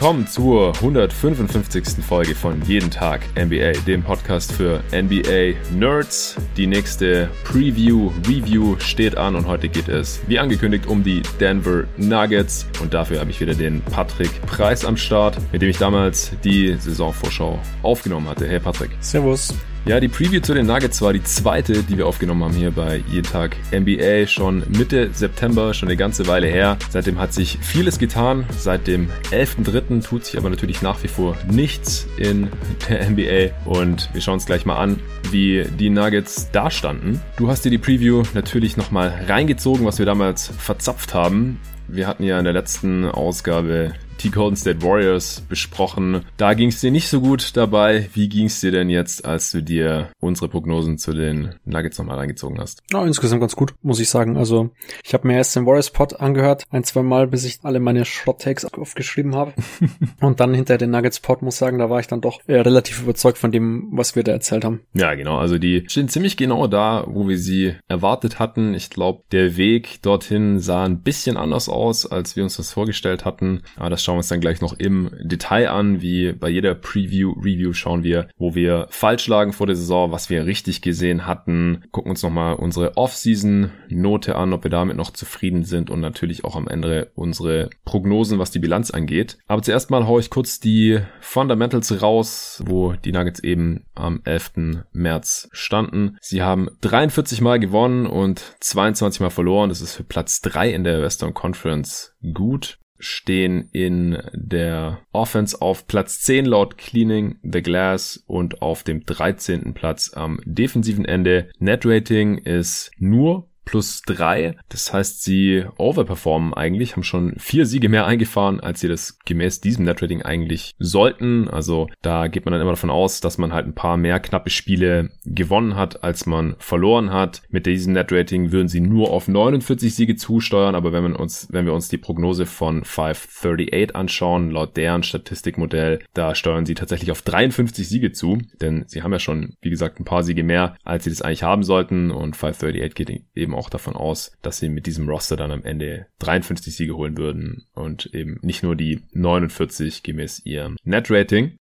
willkommen zur 155. Folge von Jeden Tag NBA, dem Podcast für NBA Nerds. Die nächste Preview, Review steht an und heute geht es, wie angekündigt, um die Denver Nuggets. Und dafür habe ich wieder den Patrick Preis am Start, mit dem ich damals die Saisonvorschau aufgenommen hatte. Hey Patrick. Servus. Ja, die Preview zu den Nuggets war die zweite, die wir aufgenommen haben hier bei Jeden Tag NBA. Schon Mitte September, schon eine ganze Weile her. Seitdem hat sich vieles getan. Seit dem 11.3. tut sich aber natürlich nach wie vor nichts in der NBA. Und wir schauen uns gleich mal an, wie die Nuggets da standen. Du hast dir die Preview natürlich nochmal reingezogen, was wir damals verzapft haben. Wir hatten ja in der letzten Ausgabe die Golden State Warriors besprochen. Da ging es dir nicht so gut dabei. Wie ging es dir denn jetzt, als du dir unsere Prognosen zu den Nuggets nochmal reingezogen hast? Ja, insgesamt ganz gut, muss ich sagen. Also ich habe mir erst den Warriors Pod angehört, ein, zwei Mal, bis ich alle meine Shot-Takes aufgeschrieben habe. Und dann hinter den Nuggets Pod, muss sagen, da war ich dann doch äh, relativ überzeugt von dem, was wir da erzählt haben. Ja, genau. Also die stehen ziemlich genau da, wo wir sie erwartet hatten. Ich glaube, der Weg dorthin sah ein bisschen anders aus, als wir uns das vorgestellt hatten. Aber das schauen wir uns dann gleich noch im Detail an. Wie bei jeder Preview, Review schauen wir, wo wir falsch lagen vor der Saison, was wir richtig gesehen hatten. Gucken uns nochmal unsere Off-Season-Note an, ob wir damit noch zufrieden sind und natürlich auch am Ende unsere Prognosen, was die Bilanz angeht. Aber zuerst mal haue ich kurz die Fundamentals raus, wo die Nuggets eben am 11. März standen. Sie haben 43 Mal gewonnen und 22 Mal verloren. Das ist für Platz 3 in der Western Conference gut stehen in der Offense auf Platz 10 laut Cleaning the Glass und auf dem 13. Platz am defensiven Ende. Net Rating ist nur plus drei. Das heißt, sie overperformen eigentlich, haben schon vier Siege mehr eingefahren, als sie das gemäß diesem Netrating eigentlich sollten. Also da geht man dann immer davon aus, dass man halt ein paar mehr knappe Spiele gewonnen hat, als man verloren hat. Mit diesem Netrating würden sie nur auf 49 Siege zusteuern, aber wenn wir uns, wenn wir uns die Prognose von 538 anschauen, laut deren Statistikmodell, da steuern sie tatsächlich auf 53 Siege zu, denn sie haben ja schon, wie gesagt, ein paar Siege mehr, als sie das eigentlich haben sollten und 538 geht eben auch davon aus, dass sie mit diesem Roster dann am Ende 53 Siege holen würden und eben nicht nur die 49 gemäß ihrem Net-Rating.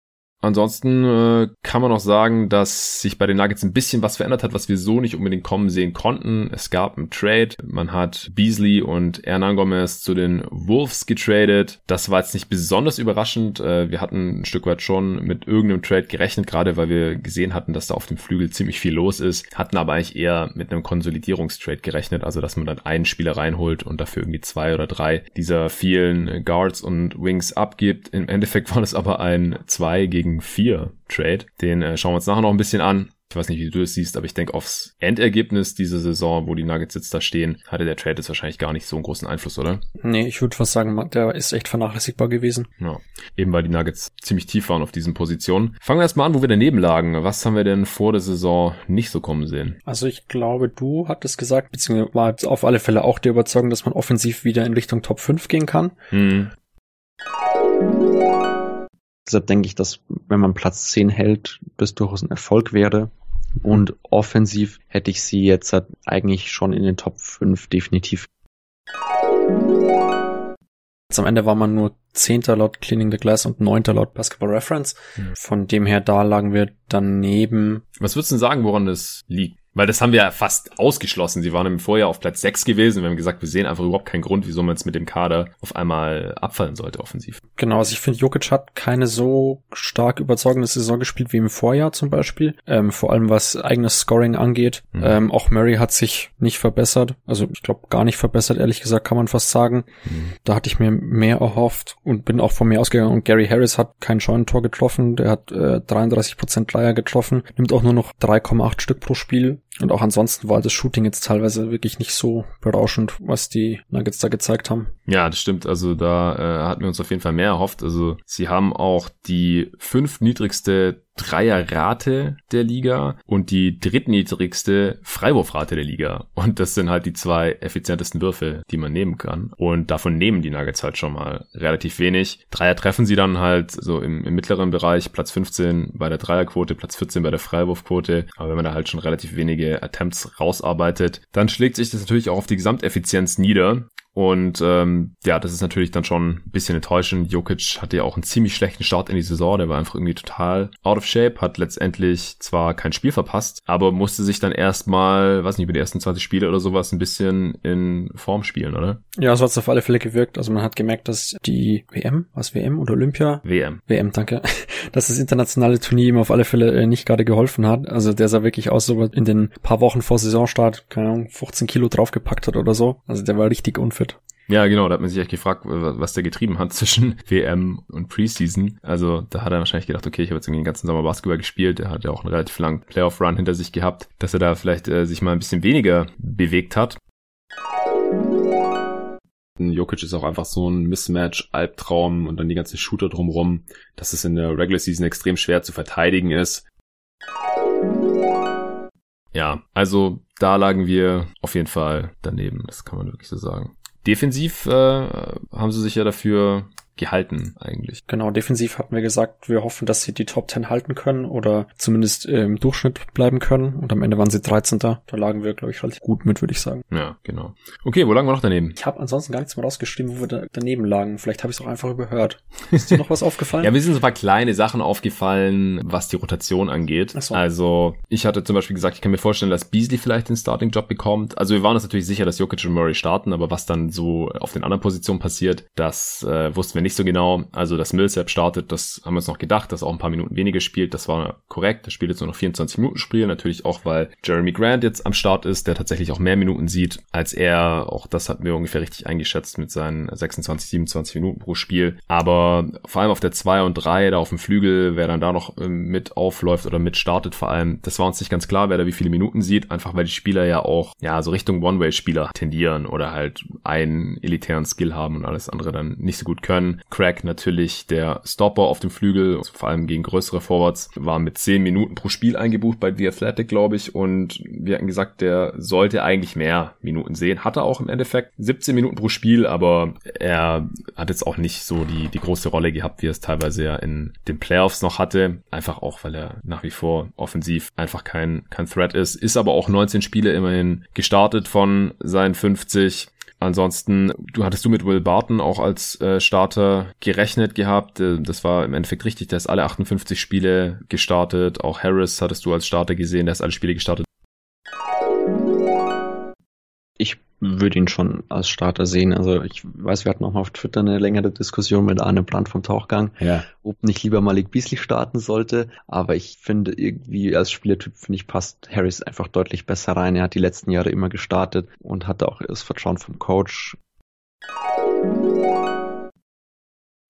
Ansonsten äh, kann man auch sagen, dass sich bei den Nuggets ein bisschen was verändert hat, was wir so nicht unbedingt kommen sehen konnten. Es gab einen Trade. Man hat Beasley und Hernan Gomez zu den Wolves getradet. Das war jetzt nicht besonders überraschend. Äh, wir hatten ein Stück weit schon mit irgendeinem Trade gerechnet, gerade weil wir gesehen hatten, dass da auf dem Flügel ziemlich viel los ist. Hatten aber eigentlich eher mit einem Konsolidierungstrade gerechnet, also dass man dann einen Spieler reinholt und dafür irgendwie zwei oder drei dieser vielen Guards und Wings abgibt. Im Endeffekt war das aber ein zwei gegen gegen 4 Trade. Den äh, schauen wir uns nachher noch ein bisschen an. Ich weiß nicht, wie du das siehst, aber ich denke, aufs Endergebnis dieser Saison, wo die Nuggets jetzt da stehen, hatte der Trade jetzt wahrscheinlich gar nicht so einen großen Einfluss, oder? Nee, ich würde fast sagen, der ist echt vernachlässigbar gewesen. Ja, eben weil die Nuggets ziemlich tief waren auf diesen Positionen. Fangen wir erstmal an, wo wir daneben lagen. Was haben wir denn vor der Saison nicht so kommen sehen? Also ich glaube, du hattest gesagt, beziehungsweise war auf alle Fälle auch der Überzeugung, dass man offensiv wieder in Richtung Top 5 gehen kann. Hm. Deshalb denke ich, dass wenn man Platz 10 hält, das durchaus ein Erfolg wäre. Und offensiv hätte ich sie jetzt halt eigentlich schon in den Top 5 definitiv. Jetzt am Ende war man nur Zehnter laut Cleaning the Glass und Neunter laut Basketball Reference. Von dem her, da lagen wir daneben. Was würdest du sagen, woran das liegt? Weil das haben wir ja fast ausgeschlossen. Sie waren im Vorjahr auf Platz 6 gewesen. Wir haben gesagt, wir sehen einfach überhaupt keinen Grund, wieso man jetzt mit dem Kader auf einmal abfallen sollte offensiv. Genau, also ich finde, Jokic hat keine so stark überzeugende Saison gespielt wie im Vorjahr zum Beispiel. Ähm, vor allem was eigenes Scoring angeht. Mhm. Ähm, auch Murray hat sich nicht verbessert. Also ich glaube gar nicht verbessert, ehrlich gesagt, kann man fast sagen. Mhm. Da hatte ich mir mehr erhofft und bin auch von mir ausgegangen. Und Gary Harris hat kein Scheunentor getroffen. Der hat äh, 33% Dreier getroffen. Nimmt auch nur noch 3,8 Stück pro Spiel und auch ansonsten war das Shooting jetzt teilweise wirklich nicht so berauschend, was die Nuggets da gezeigt haben. Ja, das stimmt. Also da äh, hatten wir uns auf jeden Fall mehr erhofft. Also sie haben auch die fünf niedrigste Dreierrate der Liga und die drittniedrigste Freiwurfrate der Liga. Und das sind halt die zwei effizientesten Würfe, die man nehmen kann. Und davon nehmen die Nuggets halt schon mal relativ wenig. Dreier treffen sie dann halt so im, im mittleren Bereich, Platz 15 bei der Dreierquote, Platz 14 bei der Freiwurfquote. Aber wenn man da halt schon relativ wenige Attempts rausarbeitet, dann schlägt sich das natürlich auch auf die Gesamteffizienz nieder. Und ähm, ja, das ist natürlich dann schon ein bisschen enttäuschend. Jokic hatte ja auch einen ziemlich schlechten Start in die Saison. Der war einfach irgendwie total out of shape, hat letztendlich zwar kein Spiel verpasst, aber musste sich dann erstmal, weiß nicht, über die ersten 20 Spiele oder sowas ein bisschen in Form spielen, oder? Ja, so hat es auf alle Fälle gewirkt. Also man hat gemerkt, dass die WM, was WM oder Olympia? WM. WM, danke. Dass das internationale Turnier ihm auf alle Fälle äh, nicht gerade geholfen hat. Also der sah wirklich aus, so in den paar Wochen vor Saisonstart, keine Ahnung, 15 Kilo draufgepackt hat oder so. Also der war richtig unfit. Ja, genau, da hat man sich echt gefragt, was der getrieben hat zwischen WM und Preseason. Also da hat er wahrscheinlich gedacht, okay, ich habe jetzt irgendwie den ganzen Sommer Basketball gespielt, er hat ja auch einen relativ langen Playoff-Run hinter sich gehabt, dass er da vielleicht äh, sich mal ein bisschen weniger bewegt hat. Jokic ist auch einfach so ein Mismatch-Albtraum und dann die ganze Shooter drumrum, dass es in der Regular Season extrem schwer zu verteidigen ist. Ja, also da lagen wir auf jeden Fall daneben, das kann man wirklich so sagen. Defensiv äh, haben sie sich ja dafür gehalten eigentlich. Genau, defensiv hatten wir gesagt, wir hoffen, dass sie die Top 10 halten können oder zumindest im Durchschnitt bleiben können. Und am Ende waren sie 13. Da lagen wir, glaube ich, relativ gut mit, würde ich sagen. Ja, genau. Okay, wo lagen wir noch daneben? Ich habe ansonsten gar nichts mehr rausgeschrieben, wo wir da daneben lagen. Vielleicht habe ich es auch einfach überhört. Ist dir noch was aufgefallen? ja, mir sind so ein paar kleine Sachen aufgefallen, was die Rotation angeht. So. Also, ich hatte zum Beispiel gesagt, ich kann mir vorstellen, dass Beasley vielleicht den Starting-Job bekommt. Also, wir waren uns natürlich sicher, dass Jokic und Murray starten, aber was dann so auf den anderen Positionen passiert, das äh, wussten wir nicht so genau. Also, dass Millsap startet, das haben wir uns noch gedacht, dass er auch ein paar Minuten weniger spielt. Das war korrekt. Er spielt jetzt nur noch 24 Minuten Spiel. Natürlich auch, weil Jeremy Grant jetzt am Start ist, der tatsächlich auch mehr Minuten sieht als er. Auch das hatten wir ungefähr richtig eingeschätzt mit seinen 26, 27 Minuten pro Spiel. Aber vor allem auf der 2 und 3, da auf dem Flügel, wer dann da noch ähm, mit aufläuft oder mit startet vor allem, das war uns nicht ganz klar, wer da wie viele Minuten sieht. Einfach weil die Spieler ja auch, ja, so Richtung One-Way-Spieler tendieren oder halt einen elitären Skill haben und alles andere dann nicht so gut können. Crack natürlich der Stopper auf dem Flügel, also vor allem gegen größere Forwards, war mit 10 Minuten pro Spiel eingebucht bei The Athletic, glaube ich. Und wir hatten gesagt, der sollte eigentlich mehr Minuten sehen. Hat er auch im Endeffekt 17 Minuten pro Spiel, aber er hat jetzt auch nicht so die, die große Rolle gehabt, wie er es teilweise ja in den Playoffs noch hatte. Einfach auch, weil er nach wie vor offensiv einfach kein, kein Threat ist. Ist aber auch 19 Spiele immerhin gestartet von seinen 50. Ansonsten, du hattest du mit Will Barton auch als äh, Starter gerechnet gehabt. Äh, das war im Endeffekt richtig. Der ist alle 58 Spiele gestartet. Auch Harris hattest du als Starter gesehen. Der ist alle Spiele gestartet. Ich würde ihn schon als Starter sehen. Also ich weiß, wir hatten auch mal auf Twitter eine längere Diskussion mit Arne Brandt vom Tauchgang, ja. ob nicht lieber Malik Beasley starten sollte. Aber ich finde irgendwie als Spielertyp, finde ich, passt Harris einfach deutlich besser rein. Er hat die letzten Jahre immer gestartet und hatte auch das Vertrauen vom Coach.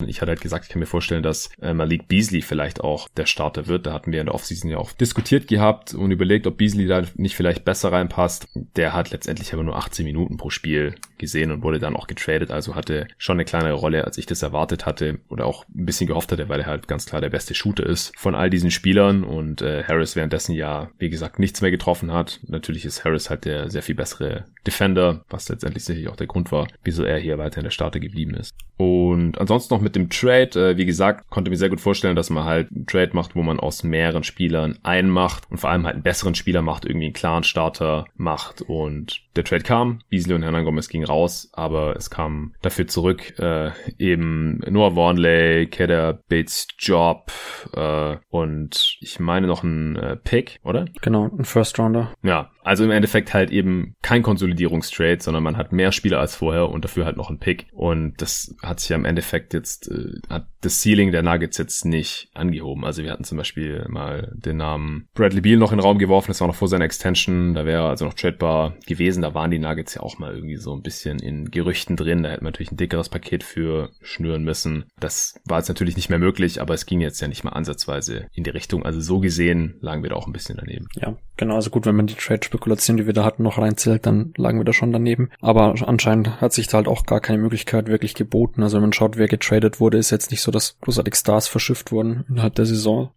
Ich hatte halt gesagt, ich kann mir vorstellen, dass äh, Malik Beasley vielleicht auch der Starter wird. Da hatten wir in der Offseason ja auch diskutiert gehabt und überlegt, ob Beasley da nicht vielleicht besser reinpasst. Der hat letztendlich aber nur 18 Minuten pro Spiel gesehen und wurde dann auch getradet, also hatte schon eine kleinere Rolle, als ich das erwartet hatte oder auch ein bisschen gehofft hatte, weil er halt ganz klar der beste Shooter ist von all diesen Spielern und äh, Harris währenddessen ja, wie gesagt, nichts mehr getroffen hat. Natürlich ist Harris halt der sehr viel bessere Defender, was letztendlich sicherlich auch der Grund war, wieso er hier weiter in der Starter geblieben ist. Und ansonsten noch mit dem Trade, äh, wie gesagt, konnte mir sehr gut vorstellen, dass man halt einen Trade macht, wo man aus mehreren Spielern einen macht und vor allem halt einen besseren Spieler macht, irgendwie einen klaren Starter macht und der Trade kam, Beasley und Hernan Gomez gingen raus, aber es kam dafür zurück äh, eben Noah Warnley, Kedder Bates Job äh, und ich meine noch ein äh, Pick, oder? Genau, ein First Rounder. Ja, also im Endeffekt halt eben kein Konsolidierungstrade, sondern man hat mehr Spieler als vorher und dafür halt noch ein Pick. Und das hat sich ja im Endeffekt jetzt, äh, hat das Ceiling der Nuggets jetzt nicht angehoben. Also wir hatten zum Beispiel mal den Namen Bradley Beal noch in den Raum geworfen, das war noch vor seiner Extension, da wäre also noch tradebar gewesen. Da waren die Nuggets ja auch mal irgendwie so ein bisschen in Gerüchten drin. Da hätte man natürlich ein dickeres Paket für schnüren müssen. Das war jetzt natürlich nicht mehr möglich, aber es ging jetzt ja nicht mal ansatzweise in die Richtung. Also so gesehen lagen wir da auch ein bisschen daneben. Ja, genau. Also gut, wenn man die Trade Spekulation, die wir da hatten, noch reinzählt, dann lagen wir da schon daneben. Aber anscheinend hat sich da halt auch gar keine Möglichkeit wirklich geboten. Also wenn man schaut, wer getradet wurde, ist jetzt nicht so, dass großartig Stars verschifft wurden innerhalb der Saison.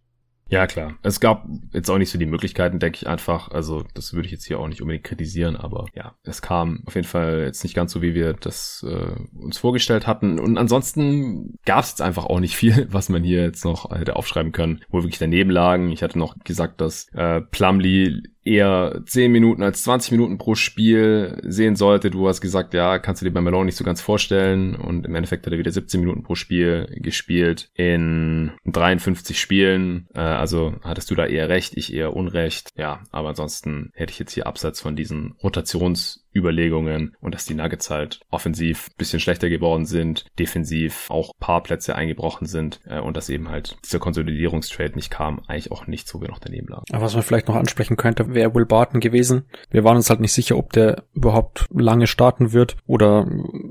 Ja, klar. Es gab jetzt auch nicht so die Möglichkeiten, denke ich einfach. Also, das würde ich jetzt hier auch nicht unbedingt kritisieren, aber ja, es kam auf jeden Fall jetzt nicht ganz so, wie wir das äh, uns vorgestellt hatten. Und ansonsten gab es jetzt einfach auch nicht viel, was man hier jetzt noch hätte aufschreiben können, wo wir wirklich daneben lagen. Ich hatte noch gesagt, dass äh, Plumlee eher 10 Minuten als 20 Minuten pro Spiel sehen sollte. Du hast gesagt, ja, kannst du dir bei Malone nicht so ganz vorstellen. Und im Endeffekt hat er wieder 17 Minuten pro Spiel gespielt in 53 Spielen. Äh, also hattest du da eher recht, ich eher Unrecht. Ja, aber ansonsten hätte ich jetzt hier abseits von diesen Rotations Überlegungen und dass die Nuggets halt offensiv bisschen schlechter geworden sind, defensiv auch paar Plätze eingebrochen sind äh, und dass eben halt dieser Konsolidierungstrade nicht kam, eigentlich auch nicht, wir noch daneben lagen. Aber was man vielleicht noch ansprechen könnte, wäre Will Barton gewesen. Wir waren uns halt nicht sicher, ob der überhaupt lange starten wird oder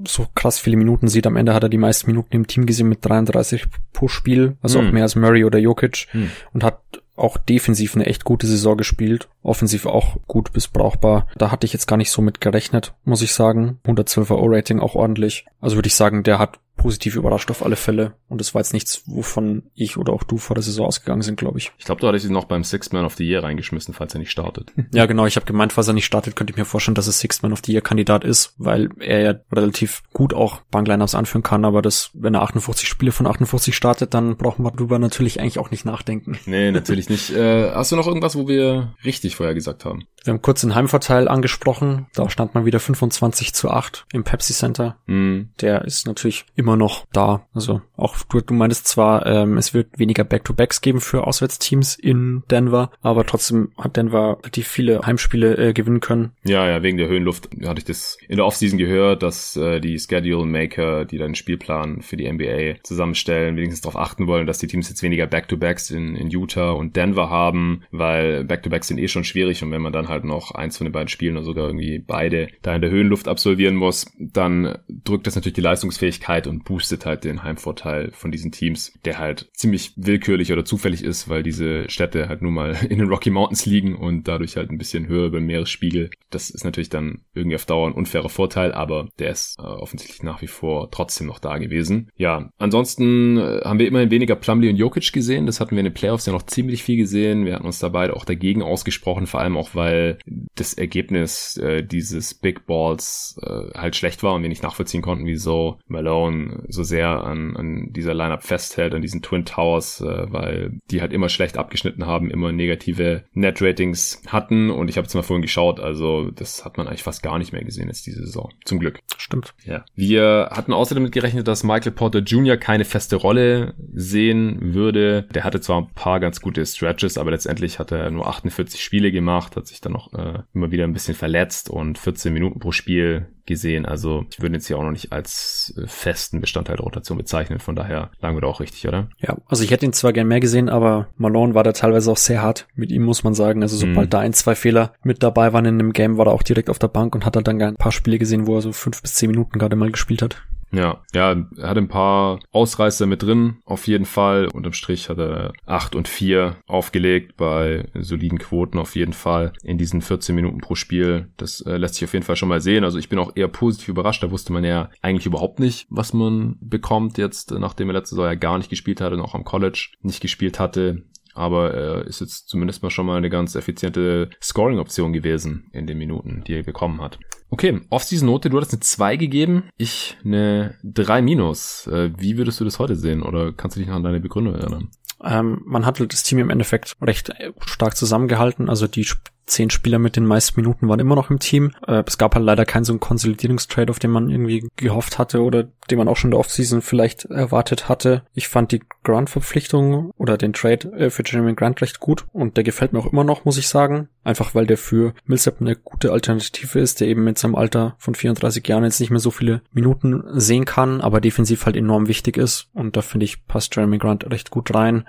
so krass viele Minuten sieht. Am Ende hat er die meisten Minuten im Team gesehen mit 33 pro Spiel, also hm. auch mehr als Murray oder Jokic hm. und hat auch defensiv eine echt gute Saison gespielt. Offensiv auch gut bis brauchbar. Da hatte ich jetzt gar nicht so mit gerechnet, muss ich sagen. 112er O-Rating auch ordentlich. Also würde ich sagen, der hat positiv überrascht auf alle Fälle. Und das war jetzt nichts, wovon ich oder auch du vor der Saison ausgegangen sind, glaube ich. Ich glaube, du hattest ihn noch beim Sixth Man of the Year reingeschmissen, falls er nicht startet. Ja, genau. Ich habe gemeint, falls er nicht startet, könnte ich mir vorstellen, dass es Sixth Man of the Year Kandidat ist, weil er ja relativ gut auch Banklineups anführen kann. Aber das, wenn er 58 Spiele von 58 startet, dann brauchen wir darüber natürlich eigentlich auch nicht nachdenken. Nee, natürlich nicht. Äh, hast du noch irgendwas, wo wir richtig vorher gesagt haben? Wir haben kurz den Heimvorteil angesprochen. Da stand man wieder 25 zu 8 im Pepsi Center. Mm. Der ist natürlich immer noch da. Also auch du, du meintest zwar, ähm, es wird weniger Back-to-Backs geben für Auswärtsteams in Denver, aber trotzdem hat Denver relativ viele Heimspiele äh, gewinnen können. Ja, ja, wegen der Höhenluft hatte ich das in der Offseason gehört, dass äh, die Schedule Maker, die dann Spielplan für die NBA zusammenstellen, wenigstens darauf achten wollen, dass die Teams jetzt weniger Back-to-Backs in, in Utah und Denver haben, weil Back-to-Backs sind eh schon schwierig und wenn man dann halt noch eins von den beiden Spielen oder sogar irgendwie beide da in der Höhenluft absolvieren muss, dann drückt das natürlich die Leistungsfähigkeit und boostet halt den Heimvorteil von diesen Teams, der halt ziemlich willkürlich oder zufällig ist, weil diese Städte halt nun mal in den Rocky Mountains liegen und dadurch halt ein bisschen höher beim Meeresspiegel. Das ist natürlich dann irgendwie auf Dauer ein unfairer Vorteil, aber der ist äh, offensichtlich nach wie vor trotzdem noch da gewesen. Ja, ansonsten äh, haben wir immerhin weniger Plumlee und Jokic gesehen. Das hatten wir in den Playoffs ja noch ziemlich viel gesehen. Wir hatten uns da beide auch dagegen ausgesprochen, vor allem auch, weil das Ergebnis äh, dieses Big Balls äh, halt schlecht war und wir nicht nachvollziehen konnten, wieso Malone so sehr an, an dieser Lineup festhält, an diesen Twin Towers, äh, weil die halt immer schlecht abgeschnitten haben, immer negative Net-Ratings hatten und ich habe jetzt mal vorhin geschaut, also das hat man eigentlich fast gar nicht mehr gesehen jetzt diese Saison. Zum Glück. Stimmt. Ja. Wir hatten außerdem damit gerechnet, dass Michael Porter Jr. keine feste Rolle sehen würde. Der hatte zwar ein paar ganz gute Stretches, aber letztendlich hat er nur 48 Spiele gemacht, hat sich dann noch äh, immer wieder ein bisschen verletzt und 14 Minuten pro Spiel gesehen. Also ich würde jetzt hier auch noch nicht als äh, festen Bestandteil der Rotation bezeichnen. Von daher lagen wir da auch richtig, oder? Ja, also ich hätte ihn zwar gern mehr gesehen, aber Malone war da teilweise auch sehr hart. Mit ihm muss man sagen. Also sobald mhm. da ein, zwei Fehler mit dabei waren in dem Game, war er auch direkt auf der Bank und hat halt dann ein paar Spiele gesehen, wo er so fünf bis zehn Minuten gerade mal gespielt hat. Ja, ja, er hat ein paar Ausreißer mit drin, auf jeden Fall. Unterm Strich hat er 8 und 4 aufgelegt bei soliden Quoten auf jeden Fall in diesen 14 Minuten pro Spiel. Das äh, lässt sich auf jeden Fall schon mal sehen. Also ich bin auch eher positiv überrascht. Da wusste man ja eigentlich überhaupt nicht, was man bekommt jetzt, nachdem er letzte Saison ja gar nicht gespielt hatte und auch am College nicht gespielt hatte aber er ist jetzt zumindest mal schon mal eine ganz effiziente Scoring-Option gewesen in den Minuten, die er bekommen hat. Okay, Off-Season-Note, du hattest eine 2 gegeben, ich eine 3 minus. Äh, wie würdest du das heute sehen oder kannst du dich noch an deine Begründung erinnern? Ähm, man hat das Team im Endeffekt recht stark zusammengehalten. Also die zehn Spieler mit den meisten Minuten waren immer noch im Team. Äh, es gab halt leider keinen so einen Konsolidierungstrade, auf den man irgendwie gehofft hatte oder den man auch schon in der Offseason vielleicht erwartet hatte. Ich fand die Grant-Verpflichtung oder den Trade äh, für Jeremy Grant recht gut und der gefällt mir auch immer noch, muss ich sagen. Einfach weil der für Millsap eine gute Alternative ist, der eben mit seinem Alter von 34 Jahren jetzt nicht mehr so viele Minuten sehen kann, aber defensiv halt enorm wichtig ist. Und da finde ich, passt Jeremy Grant recht gut rein.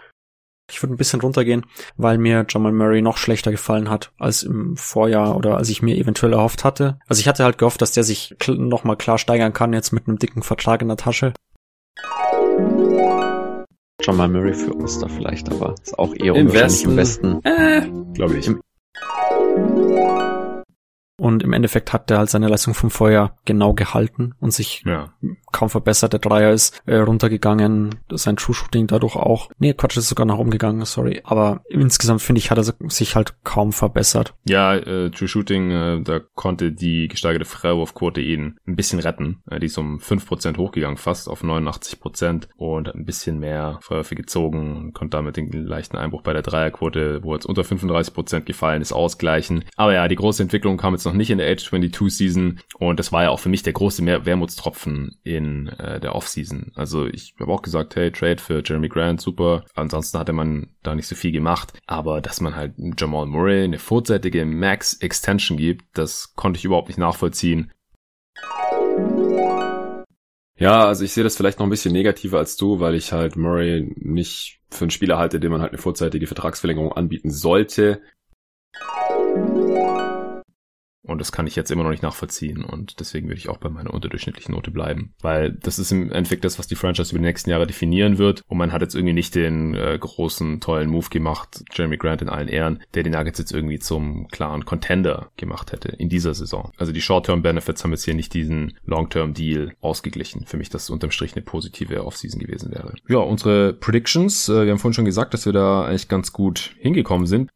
Ich würde ein bisschen runtergehen, weil mir Jamal Murray noch schlechter gefallen hat als im Vorjahr oder als ich mir eventuell erhofft hatte. Also ich hatte halt gehofft, dass der sich nochmal klar steigern kann, jetzt mit einem dicken Vertrag in der Tasche. Jamal Murray für uns da vielleicht, aber ist auch eher Im Westen. Im Westen. Äh, glaube ich. Im Und im Endeffekt hat er halt seine Leistung vom Vorjahr genau gehalten und sich ja. kaum verbessert. Der Dreier ist äh, runtergegangen, sein True Shooting dadurch auch. Nee, Quatsch, ist sogar nach oben gegangen, sorry. Aber insgesamt finde ich, hat er sich halt kaum verbessert. Ja, äh, True Shooting, äh, da konnte die gesteigerte Freiwurfquote ihn ein bisschen retten. Äh, die ist um 5% hochgegangen, fast auf 89% und hat ein bisschen mehr Freiwürfe gezogen, konnte damit den leichten Einbruch bei der Dreierquote, wo jetzt unter 35% gefallen ist, ausgleichen. Aber ja, die große Entwicklung kam jetzt noch nicht in der Age 22 Season und das war ja auch für mich der große Mehr Wermutstropfen in äh, der Offseason. Also ich habe auch gesagt, hey, Trade für Jeremy Grant, super. Ansonsten hatte man da nicht so viel gemacht, aber dass man halt Jamal Murray eine vorzeitige Max Extension gibt, das konnte ich überhaupt nicht nachvollziehen. Ja, also ich sehe das vielleicht noch ein bisschen negativer als du, weil ich halt Murray nicht für einen Spieler halte, dem man halt eine vorzeitige Vertragsverlängerung anbieten sollte. Und das kann ich jetzt immer noch nicht nachvollziehen. Und deswegen würde ich auch bei meiner unterdurchschnittlichen Note bleiben. Weil das ist im Endeffekt das, was die Franchise über die nächsten Jahre definieren wird. Und man hat jetzt irgendwie nicht den äh, großen, tollen Move gemacht, Jeremy Grant in allen Ehren, der die Nuggets jetzt irgendwie zum klaren Contender gemacht hätte in dieser Saison. Also die Short-Term-Benefits haben jetzt hier nicht diesen Long-Term-Deal ausgeglichen. Für mich, dass unterm Strich eine positive Offseason gewesen wäre. Ja, unsere Predictions. Äh, wir haben vorhin schon gesagt, dass wir da eigentlich ganz gut hingekommen sind.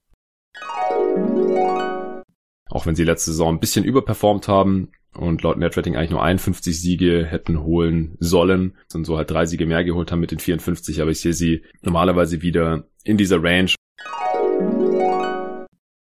Auch wenn sie letzte Saison ein bisschen überperformt haben und laut Netrating eigentlich nur 51 Siege hätten holen sollen und so halt drei Siege mehr geholt haben mit den 54, aber ich sehe sie normalerweise wieder in dieser Range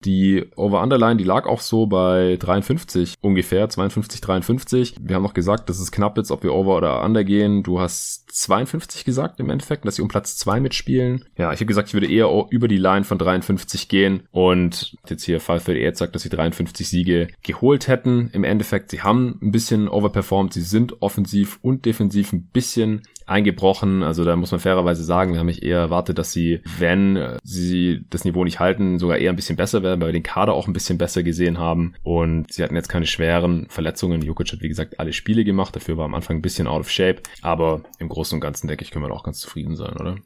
die Over-Underline, die lag auch so bei 53 ungefähr, 52, 53. Wir haben noch gesagt, dass es knapp ist, ob wir Over oder Under gehen. Du hast 52 gesagt im Endeffekt, dass sie um Platz 2 mitspielen. Ja, ich habe gesagt, ich würde eher über die Line von 53 gehen und jetzt hier Fall für jetzt sagt, dass sie 53 Siege geholt hätten. Im Endeffekt, sie haben ein bisschen overperformed. Sie sind offensiv und defensiv ein bisschen eingebrochen. Also da muss man fairerweise sagen, wir haben mich eher erwartet, dass sie, wenn sie das Niveau nicht halten, sogar eher ein bisschen besser werden, weil wir den Kader auch ein bisschen besser gesehen haben. Und sie hatten jetzt keine schweren Verletzungen. Jokic hat, wie gesagt, alle Spiele gemacht. Dafür war am Anfang ein bisschen out of shape. Aber im Großen und Ganzen, denke ich, können wir auch ganz zufrieden sein, oder?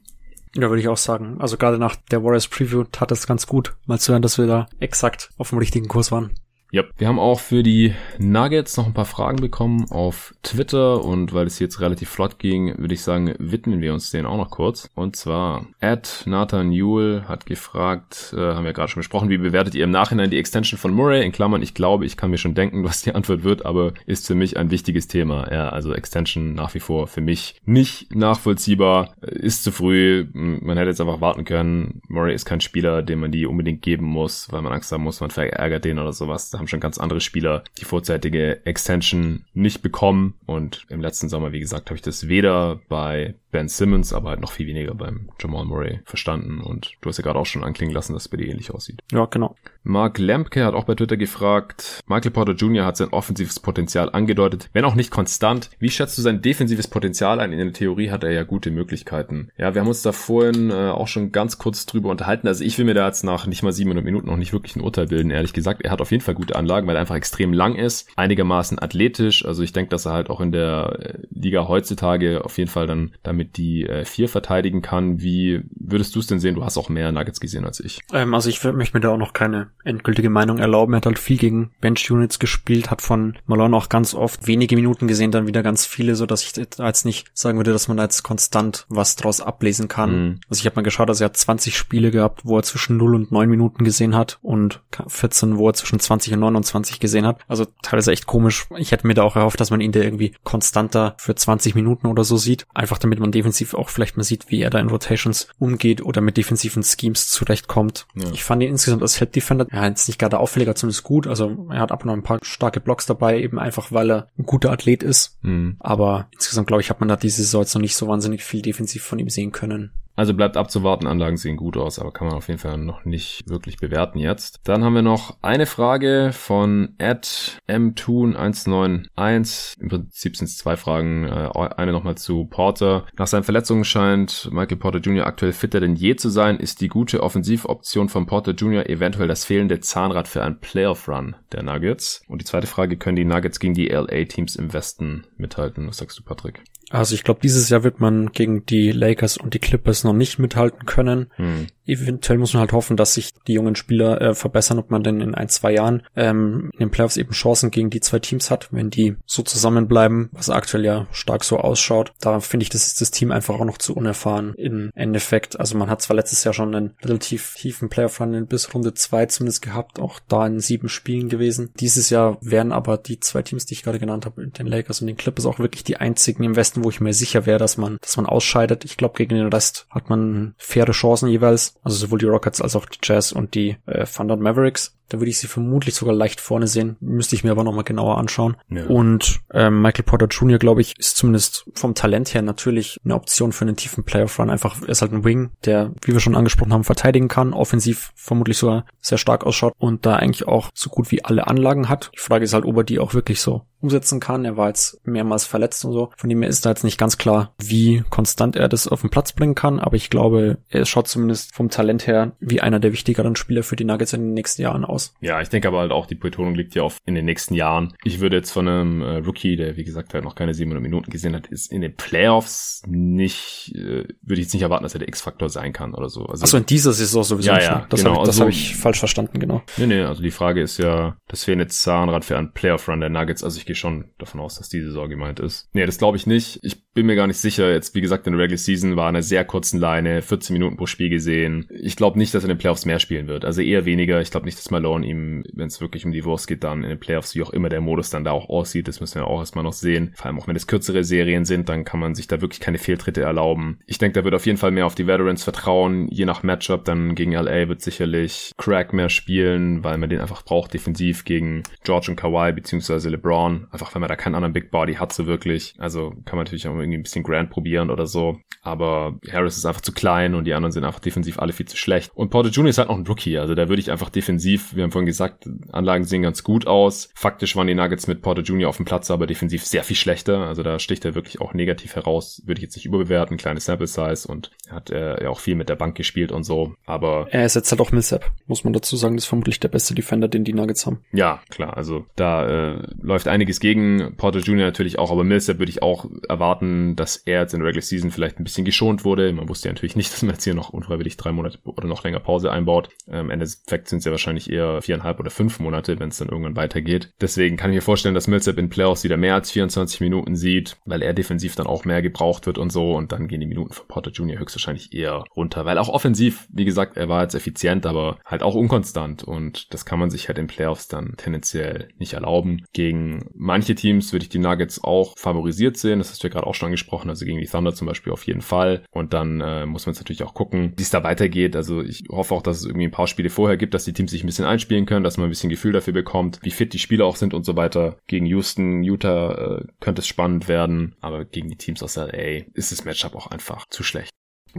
Ja, würde ich auch sagen. Also gerade nach der Warriors Preview tat es ganz gut, mal zu hören, dass wir da exakt auf dem richtigen Kurs waren. Ja, wir haben auch für die Nuggets noch ein paar Fragen bekommen auf Twitter und weil es jetzt relativ flott ging, würde ich sagen, widmen wir uns denen auch noch kurz. Und zwar, Ed Nathan Yule hat gefragt, äh, haben wir gerade schon besprochen, wie bewertet ihr im Nachhinein die Extension von Murray? In Klammern, ich glaube, ich kann mir schon denken, was die Antwort wird, aber ist für mich ein wichtiges Thema. Ja, also Extension nach wie vor für mich nicht nachvollziehbar, ist zu früh. Man hätte jetzt einfach warten können. Murray ist kein Spieler, dem man die unbedingt geben muss, weil man Angst haben muss, man verärgert den oder sowas haben schon ganz andere Spieler die vorzeitige Extension nicht bekommen. Und im letzten Sommer, wie gesagt, habe ich das weder bei Ben Simmons, aber halt noch viel weniger beim Jamal Murray verstanden. Und du hast ja gerade auch schon anklingen lassen, dass es bei dir ähnlich aussieht. Ja, genau. Mark Lempke hat auch bei Twitter gefragt, Michael Porter Jr. hat sein offensives Potenzial angedeutet, wenn auch nicht konstant. Wie schätzt du sein defensives Potenzial ein? In der Theorie hat er ja gute Möglichkeiten. Ja, wir haben uns da vorhin äh, auch schon ganz kurz drüber unterhalten. Also ich will mir da jetzt nach nicht mal 700 Minuten noch nicht wirklich ein Urteil bilden, ehrlich gesagt. Er hat auf jeden Fall gute Anlagen, weil er einfach extrem lang ist, einigermaßen athletisch. Also ich denke, dass er halt auch in der äh, Liga heutzutage auf jeden Fall dann damit die äh, vier verteidigen kann. Wie würdest du es denn sehen? Du hast auch mehr Nuggets gesehen als ich. Ähm, also ich möchte mir da auch noch keine endgültige Meinung erlauben. Er hat halt viel gegen Bench-Units gespielt, hat von Malone auch ganz oft wenige Minuten gesehen, dann wieder ganz viele, so dass ich jetzt nicht sagen würde, dass man da jetzt konstant was draus ablesen kann. Mhm. Also ich habe mal geschaut, dass er hat 20 Spiele gehabt, wo er zwischen 0 und 9 Minuten gesehen hat und 14, wo er zwischen 20 und 29 gesehen hat. Also teilweise echt komisch. Ich hätte mir da auch erhofft, dass man ihn da irgendwie konstanter für 20 Minuten oder so sieht. Einfach damit man defensiv auch vielleicht mal sieht, wie er da in Rotations umgeht oder mit defensiven Schemes zurechtkommt. Ja. Ich fand ihn insgesamt als Help Defender, ja, jetzt nicht gerade auffälliger, zumindest gut. Also er hat ab und an ein paar starke Blocks dabei, eben einfach, weil er ein guter Athlet ist. Mhm. Aber insgesamt, glaube ich, hat man da diese Saison jetzt noch nicht so wahnsinnig viel defensiv von ihm sehen können. Also bleibt abzuwarten, Anlagen sehen gut aus, aber kann man auf jeden Fall noch nicht wirklich bewerten jetzt. Dann haben wir noch eine Frage von mtoon191. Im Prinzip sind es zwei Fragen. Äh, eine nochmal zu Porter. Nach seinen Verletzungen scheint Michael Porter Jr. aktuell fitter denn je zu sein. Ist die gute Offensivoption von Porter Jr. eventuell das fehlende Zahnrad für einen Playoff-Run der Nuggets? Und die zweite Frage, können die Nuggets gegen die LA-Teams im Westen mithalten? Was sagst du, Patrick? Also ich glaube, dieses Jahr wird man gegen die Lakers und die Clippers noch nicht mithalten können. Hm. Eventuell muss man halt hoffen, dass sich die jungen Spieler äh, verbessern, ob man denn in ein, zwei Jahren ähm, in den Playoffs eben Chancen gegen die zwei Teams hat, wenn die so zusammenbleiben, was aktuell ja stark so ausschaut. Da finde ich, das ist das Team einfach auch noch zu unerfahren im Endeffekt. Also man hat zwar letztes Jahr schon einen relativ tiefen Playoff-Run bis Runde zwei zumindest gehabt, auch da in sieben Spielen gewesen. Dieses Jahr werden aber die zwei Teams, die ich gerade genannt habe, den Lakers und den Clippers auch wirklich die einzigen im Westen, wo ich mir sicher wäre, dass man, dass man ausscheidet. Ich glaube, gegen den Rest hat man faire Chancen jeweils. Also sowohl die Rockets als auch die Jazz und die äh, Thunder und Mavericks. Da würde ich sie vermutlich sogar leicht vorne sehen. Müsste ich mir aber nochmal genauer anschauen. Ja. Und ähm, Michael Porter Jr., glaube ich, ist zumindest vom Talent her natürlich eine Option für einen tiefen Playoff-Run. Einfach, er ist halt ein Wing, der, wie wir schon angesprochen haben, verteidigen kann, offensiv vermutlich sogar sehr stark ausschaut und da eigentlich auch so gut wie alle Anlagen hat. Die Frage ist halt, ob er die auch wirklich so umsetzen kann. Er war jetzt mehrmals verletzt und so. Von dem her ist da jetzt nicht ganz klar, wie konstant er das auf den Platz bringen kann. Aber ich glaube, er schaut zumindest vom Talent her wie einer der wichtigeren Spieler für die Nuggets in den nächsten Jahren aus. Ja, ich denke aber halt auch, die Betonung liegt ja auf in den nächsten Jahren. Ich würde jetzt von einem äh, Rookie, der wie gesagt halt noch keine 700 Minuten gesehen hat, ist in den Playoffs nicht, äh, würde ich jetzt nicht erwarten, dass er der X-Faktor sein kann oder so. Also, Achso, in dieser Saison sowieso ja, nicht. Ja, das genau. habe ich, das also, hab ich falsch verstanden, genau. Nee, nee, also die Frage ist ja, das wäre jetzt Zahnrad für einen Playoff-Run der Nuggets. Also ich gehe schon davon aus, dass diese Saison gemeint ist. Nee, das glaube ich nicht. Ich bin mir gar nicht sicher. Jetzt, wie gesagt, in der Regular Season war eine sehr kurzen Leine, 14 Minuten pro Spiel gesehen. Ich glaube nicht, dass er in den Playoffs mehr spielen wird. Also eher weniger. Ich glaube nicht, dass Malone ihm, wenn es wirklich um die Wurst geht, dann in den Playoffs, wie auch immer der Modus dann da auch aussieht, das müssen wir auch erstmal noch sehen. Vor allem auch wenn es kürzere Serien sind, dann kann man sich da wirklich keine Fehltritte erlauben. Ich denke, da wird auf jeden Fall mehr auf die Veterans vertrauen. Je nach Matchup dann gegen LA wird sicherlich Crack mehr spielen, weil man den einfach braucht defensiv gegen George und Kawhi beziehungsweise LeBron. Einfach, wenn man da keinen anderen Big Body hat so wirklich. Also kann man natürlich auch irgendwie ein bisschen Grand probieren oder so. Aber Harris ist einfach zu klein und die anderen sind einfach defensiv alle viel zu schlecht. Und Porter Jr. ist halt noch ein Rookie. Also da würde ich einfach defensiv, wir haben vorhin gesagt, Anlagen sehen ganz gut aus. Faktisch waren die Nuggets mit Porter Jr. auf dem Platz, aber defensiv sehr viel schlechter. Also da sticht er wirklich auch negativ heraus. Würde ich jetzt nicht überbewerten. Kleine Sample Size und hat er ja auch viel mit der Bank gespielt und so. Aber er ist halt auch Millsap, muss man dazu sagen. Das ist vermutlich der beste Defender, den die Nuggets haben. Ja, klar. Also da äh, läuft einiges gegen Porter Jr. natürlich auch, aber Millsap würde ich auch erwarten, dass er jetzt in der Regular Season vielleicht ein bisschen geschont wurde. Man wusste ja natürlich nicht, dass man jetzt hier noch unfreiwillig drei Monate oder noch länger Pause einbaut. Am Ende des Effekts sind es ja wahrscheinlich eher viereinhalb oder fünf Monate, wenn es dann irgendwann weitergeht. Deswegen kann ich mir vorstellen, dass Millsap in Playoffs wieder mehr als 24 Minuten sieht, weil er defensiv dann auch mehr gebraucht wird und so. Und dann gehen die Minuten von Porter Jr. höchstwahrscheinlich eher runter, weil auch offensiv, wie gesagt, er war jetzt effizient, aber halt auch unkonstant. Und das kann man sich halt in Playoffs dann tendenziell nicht erlauben. Gegen manche Teams würde ich die Nuggets auch favorisiert sehen. Das hast du ja gerade auch schon angesprochen. Also gegen die Thunder zum Beispiel auf jeden Fall. Und dann äh, muss man jetzt natürlich auch gucken, wie es da weitergeht. Also ich hoffe auch, dass es irgendwie ein paar Spiele vorher gibt, dass die Teams sich ein bisschen einspielen können, dass man ein bisschen Gefühl dafür bekommt, wie fit die Spieler auch sind und so weiter. Gegen Houston, Utah äh, könnte es spannend werden, aber gegen die Teams aus LA ist das Matchup auch einfach zu schlecht.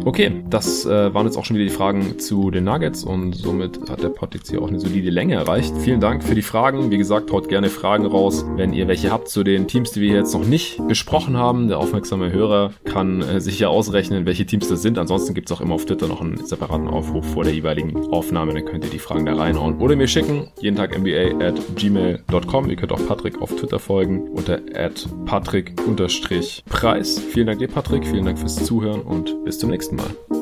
Okay, das äh, waren jetzt auch schon wieder die Fragen zu den Nuggets und somit hat der Pod jetzt hier auch eine solide Länge erreicht. Vielen Dank für die Fragen. Wie gesagt, haut gerne Fragen raus, wenn ihr welche habt zu den Teams, die wir jetzt noch nicht besprochen haben. Der aufmerksame Hörer kann äh, sich ja ausrechnen, welche Teams das sind. Ansonsten gibt's auch immer auf Twitter noch einen separaten Aufruf vor der jeweiligen Aufnahme. Dann könnt ihr die Fragen da reinhauen oder mir schicken. Jeden Tag NBA at gmail.com. Ihr könnt auch Patrick auf Twitter folgen unter at Patrick-Preis. Vielen Dank dir, Patrick. Vielen Dank fürs Zuhören und bis zum nächsten Mal nächsten Mal.